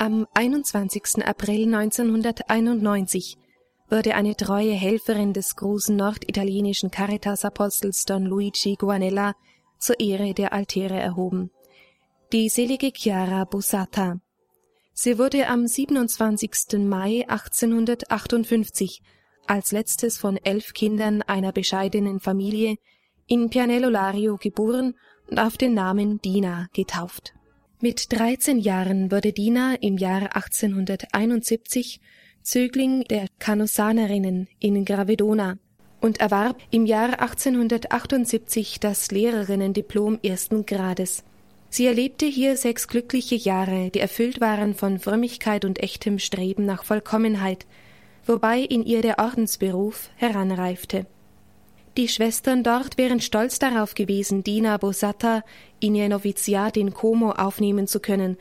Am 21. April 1991 wurde eine treue Helferin des großen norditalienischen Caritas-Apostels Don Luigi Guanella zur Ehre der Altäre erhoben. Die selige Chiara Bossata. Sie wurde am 27. Mai 1858 als letztes von elf Kindern einer bescheidenen Familie in Pianello Lario geboren und auf den Namen Dina getauft. Mit 13 Jahren wurde Dina im Jahr 1871 Zögling der Canosanerinnen in Gravedona und erwarb im Jahr 1878 das Lehrerinnendiplom ersten Grades. Sie erlebte hier sechs glückliche Jahre, die erfüllt waren von Frömmigkeit und echtem Streben nach Vollkommenheit, wobei in ihr der Ordensberuf heranreifte. Die Schwestern dort wären stolz darauf gewesen, Dina Bosatta in ihr Noviziat in Como aufnehmen zu können,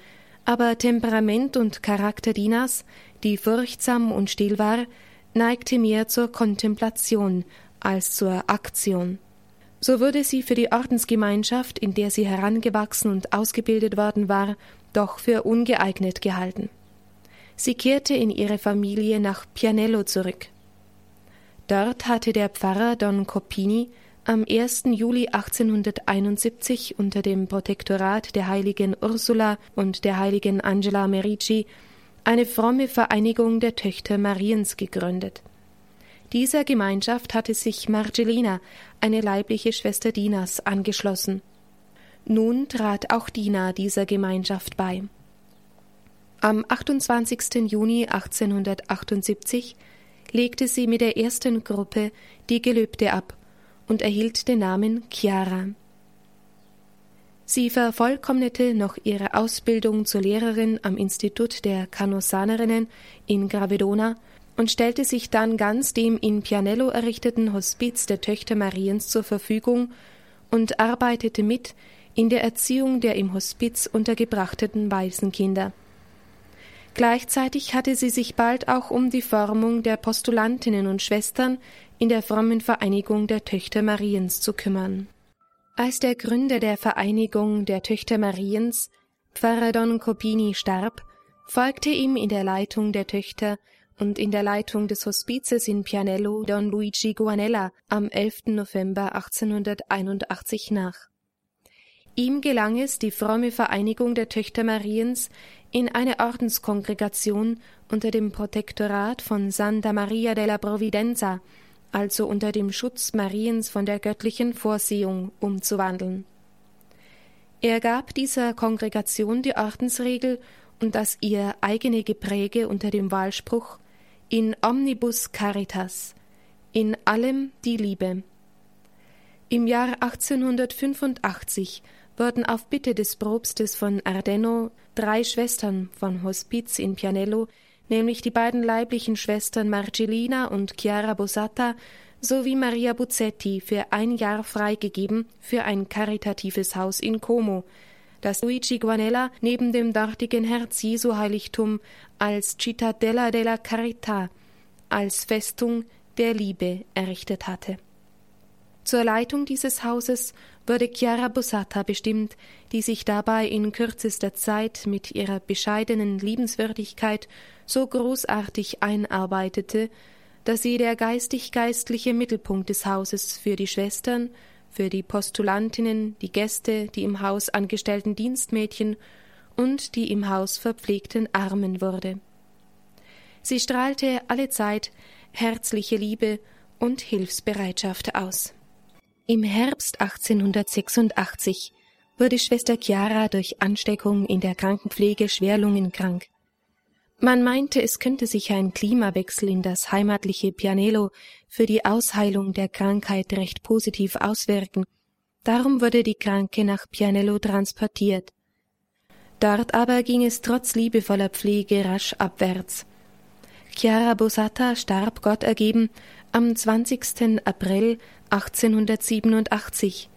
aber Temperament und Charakter Dinas, die furchtsam und still war, neigte mehr zur Kontemplation als zur Aktion. So wurde sie für die Ordensgemeinschaft, in der sie herangewachsen und ausgebildet worden war, doch für ungeeignet gehalten. Sie kehrte in ihre Familie nach Pianello zurück. Dort hatte der Pfarrer Don Copini am 1. Juli 1871 unter dem Protektorat der heiligen Ursula und der heiligen Angela Merici eine fromme Vereinigung der Töchter Mariens gegründet. Dieser Gemeinschaft hatte sich Marcellina, eine leibliche Schwester Dinas, angeschlossen. Nun trat auch Dina dieser Gemeinschaft bei. Am 28. Juni 1878 legte sie mit der ersten Gruppe die Gelübde ab und erhielt den Namen Chiara. Sie vervollkommnete noch ihre Ausbildung zur Lehrerin am Institut der Canosanerinnen in Gravedona und stellte sich dann ganz dem in Pianello errichteten Hospiz der Töchter Mariens zur Verfügung und arbeitete mit in der Erziehung der im Hospiz untergebrachten Waisenkinder. Gleichzeitig hatte sie sich bald auch um die Formung der Postulantinnen und Schwestern in der frommen Vereinigung der Töchter Mariens zu kümmern. Als der Gründer der Vereinigung der Töchter Mariens, Pfarrer Don Copini, starb, folgte ihm in der Leitung der Töchter und in der Leitung des Hospizes in Pianello Don Luigi Guanella am 11. November 1881 nach. Ihm gelang es, die fromme Vereinigung der Töchter Mariens in eine Ordenskongregation unter dem Protektorat von Santa Maria della Provvidenza, also unter dem Schutz Mariens von der göttlichen Vorsehung, umzuwandeln. Er gab dieser Kongregation die Ordensregel und das ihr eigene Gepräge unter dem Wahlspruch in omnibus caritas, in allem die Liebe. Im Jahr 1885 wurden auf Bitte des Propstes von Ardenno drei Schwestern von Hospiz in Pianello, nämlich die beiden leiblichen Schwestern Marcellina und Chiara Bosatta sowie Maria Buzzetti für ein Jahr freigegeben für ein karitatives Haus in Como, das Luigi Guanella neben dem dortigen Herz-Jesu-Heiligtum als Cittadella della Carità, als Festung der Liebe errichtet hatte. Zur Leitung dieses Hauses wurde Chiara Bossata bestimmt, die sich dabei in kürzester Zeit mit ihrer bescheidenen Liebenswürdigkeit so großartig einarbeitete, dass sie der geistig-geistliche Mittelpunkt des Hauses für die Schwestern, für die Postulantinnen, die Gäste, die im Haus angestellten Dienstmädchen und die im Haus verpflegten Armen wurde. Sie strahlte allezeit herzliche Liebe und Hilfsbereitschaft aus. Im Herbst 1886 wurde Schwester Chiara durch Ansteckung in der Krankenpflege schwer lungenkrank. Man meinte, es könnte sich ein Klimawechsel in das heimatliche Pianello für die Ausheilung der Krankheit recht positiv auswirken. Darum wurde die Kranke nach Pianello transportiert. Dort aber ging es trotz liebevoller Pflege rasch abwärts. Chiara Bosatta starb Gott ergeben am 20. April 1887.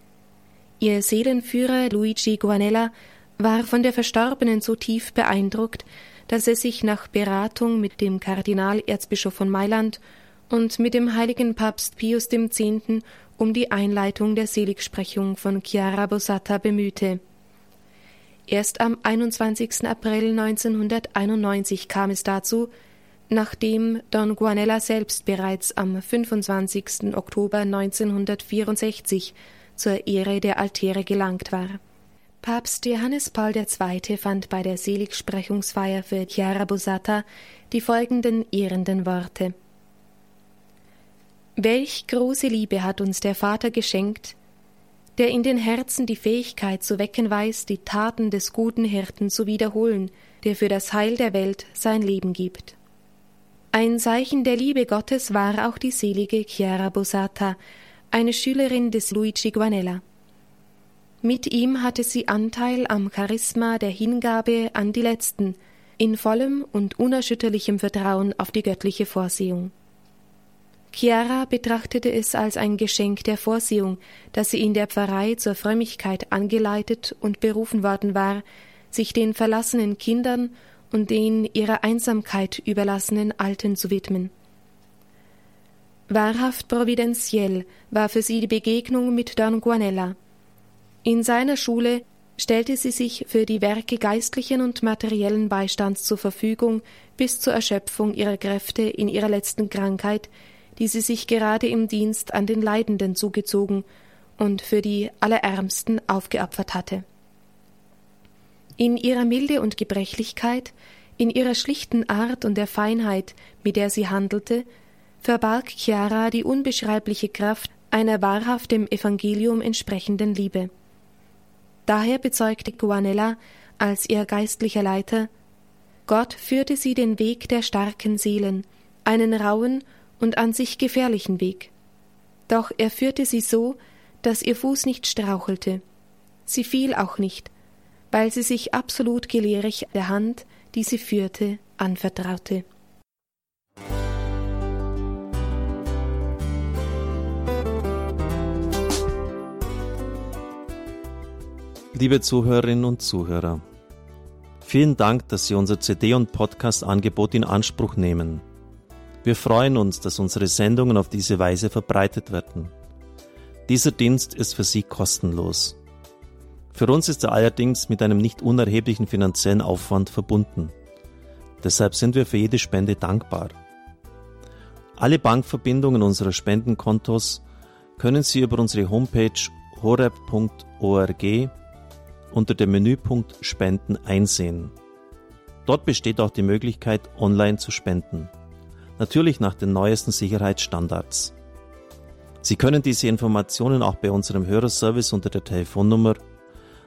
Ihr Seelenführer Luigi Guanella war von der Verstorbenen so tief beeindruckt, dass er sich nach Beratung mit dem Kardinalerzbischof von Mailand und mit dem heiligen Papst Pius X. um die Einleitung der Seligsprechung von Chiara Bosatta bemühte. Erst am 21. April 1991 kam es dazu, nachdem Don Guanella selbst bereits am 25. Oktober 1964 zur Ehre der Altäre gelangt war. Papst Johannes Paul II. fand bei der Seligsprechungsfeier für Chiara Busata die folgenden ehrenden Worte. Welch große Liebe hat uns der Vater geschenkt, der in den Herzen die Fähigkeit zu wecken weiß, die Taten des guten Hirten zu wiederholen, der für das Heil der Welt sein Leben gibt. Ein Zeichen der Liebe Gottes war auch die selige Chiara Bosata, eine Schülerin des Luigi Guanella. Mit ihm hatte sie Anteil am Charisma der Hingabe an die Letzten, in vollem und unerschütterlichem Vertrauen auf die göttliche Vorsehung. Chiara betrachtete es als ein Geschenk der Vorsehung, dass sie in der Pfarrei zur Frömmigkeit angeleitet und berufen worden war, sich den verlassenen Kindern und den ihrer Einsamkeit überlassenen Alten zu widmen. Wahrhaft providentiell war für sie die Begegnung mit Don Guanella. In seiner Schule stellte sie sich für die Werke geistlichen und materiellen Beistands zur Verfügung bis zur Erschöpfung ihrer Kräfte in ihrer letzten Krankheit, die sie sich gerade im Dienst an den Leidenden zugezogen und für die Allerärmsten aufgeopfert hatte. In ihrer Milde und Gebrechlichkeit, in ihrer schlichten Art und der Feinheit, mit der sie handelte, verbarg Chiara die unbeschreibliche Kraft einer wahrhaft dem Evangelium entsprechenden Liebe. Daher bezeugte Guanella als ihr geistlicher Leiter Gott führte sie den Weg der starken Seelen, einen rauen und an sich gefährlichen Weg. Doch er führte sie so, dass ihr Fuß nicht strauchelte. Sie fiel auch nicht, weil sie sich absolut gelehrig der Hand, die sie führte, anvertraute. Liebe Zuhörerinnen und Zuhörer, vielen Dank, dass Sie unser CD- und Podcast-Angebot in Anspruch nehmen. Wir freuen uns, dass unsere Sendungen auf diese Weise verbreitet werden. Dieser Dienst ist für Sie kostenlos. Für uns ist er allerdings mit einem nicht unerheblichen finanziellen Aufwand verbunden. Deshalb sind wir für jede Spende dankbar. Alle Bankverbindungen unserer Spendenkontos können Sie über unsere Homepage horeb.org unter dem Menüpunkt Spenden einsehen. Dort besteht auch die Möglichkeit, online zu spenden natürlich nach den neuesten Sicherheitsstandards. Sie können diese Informationen auch bei unserem Hörerservice unter der Telefonnummer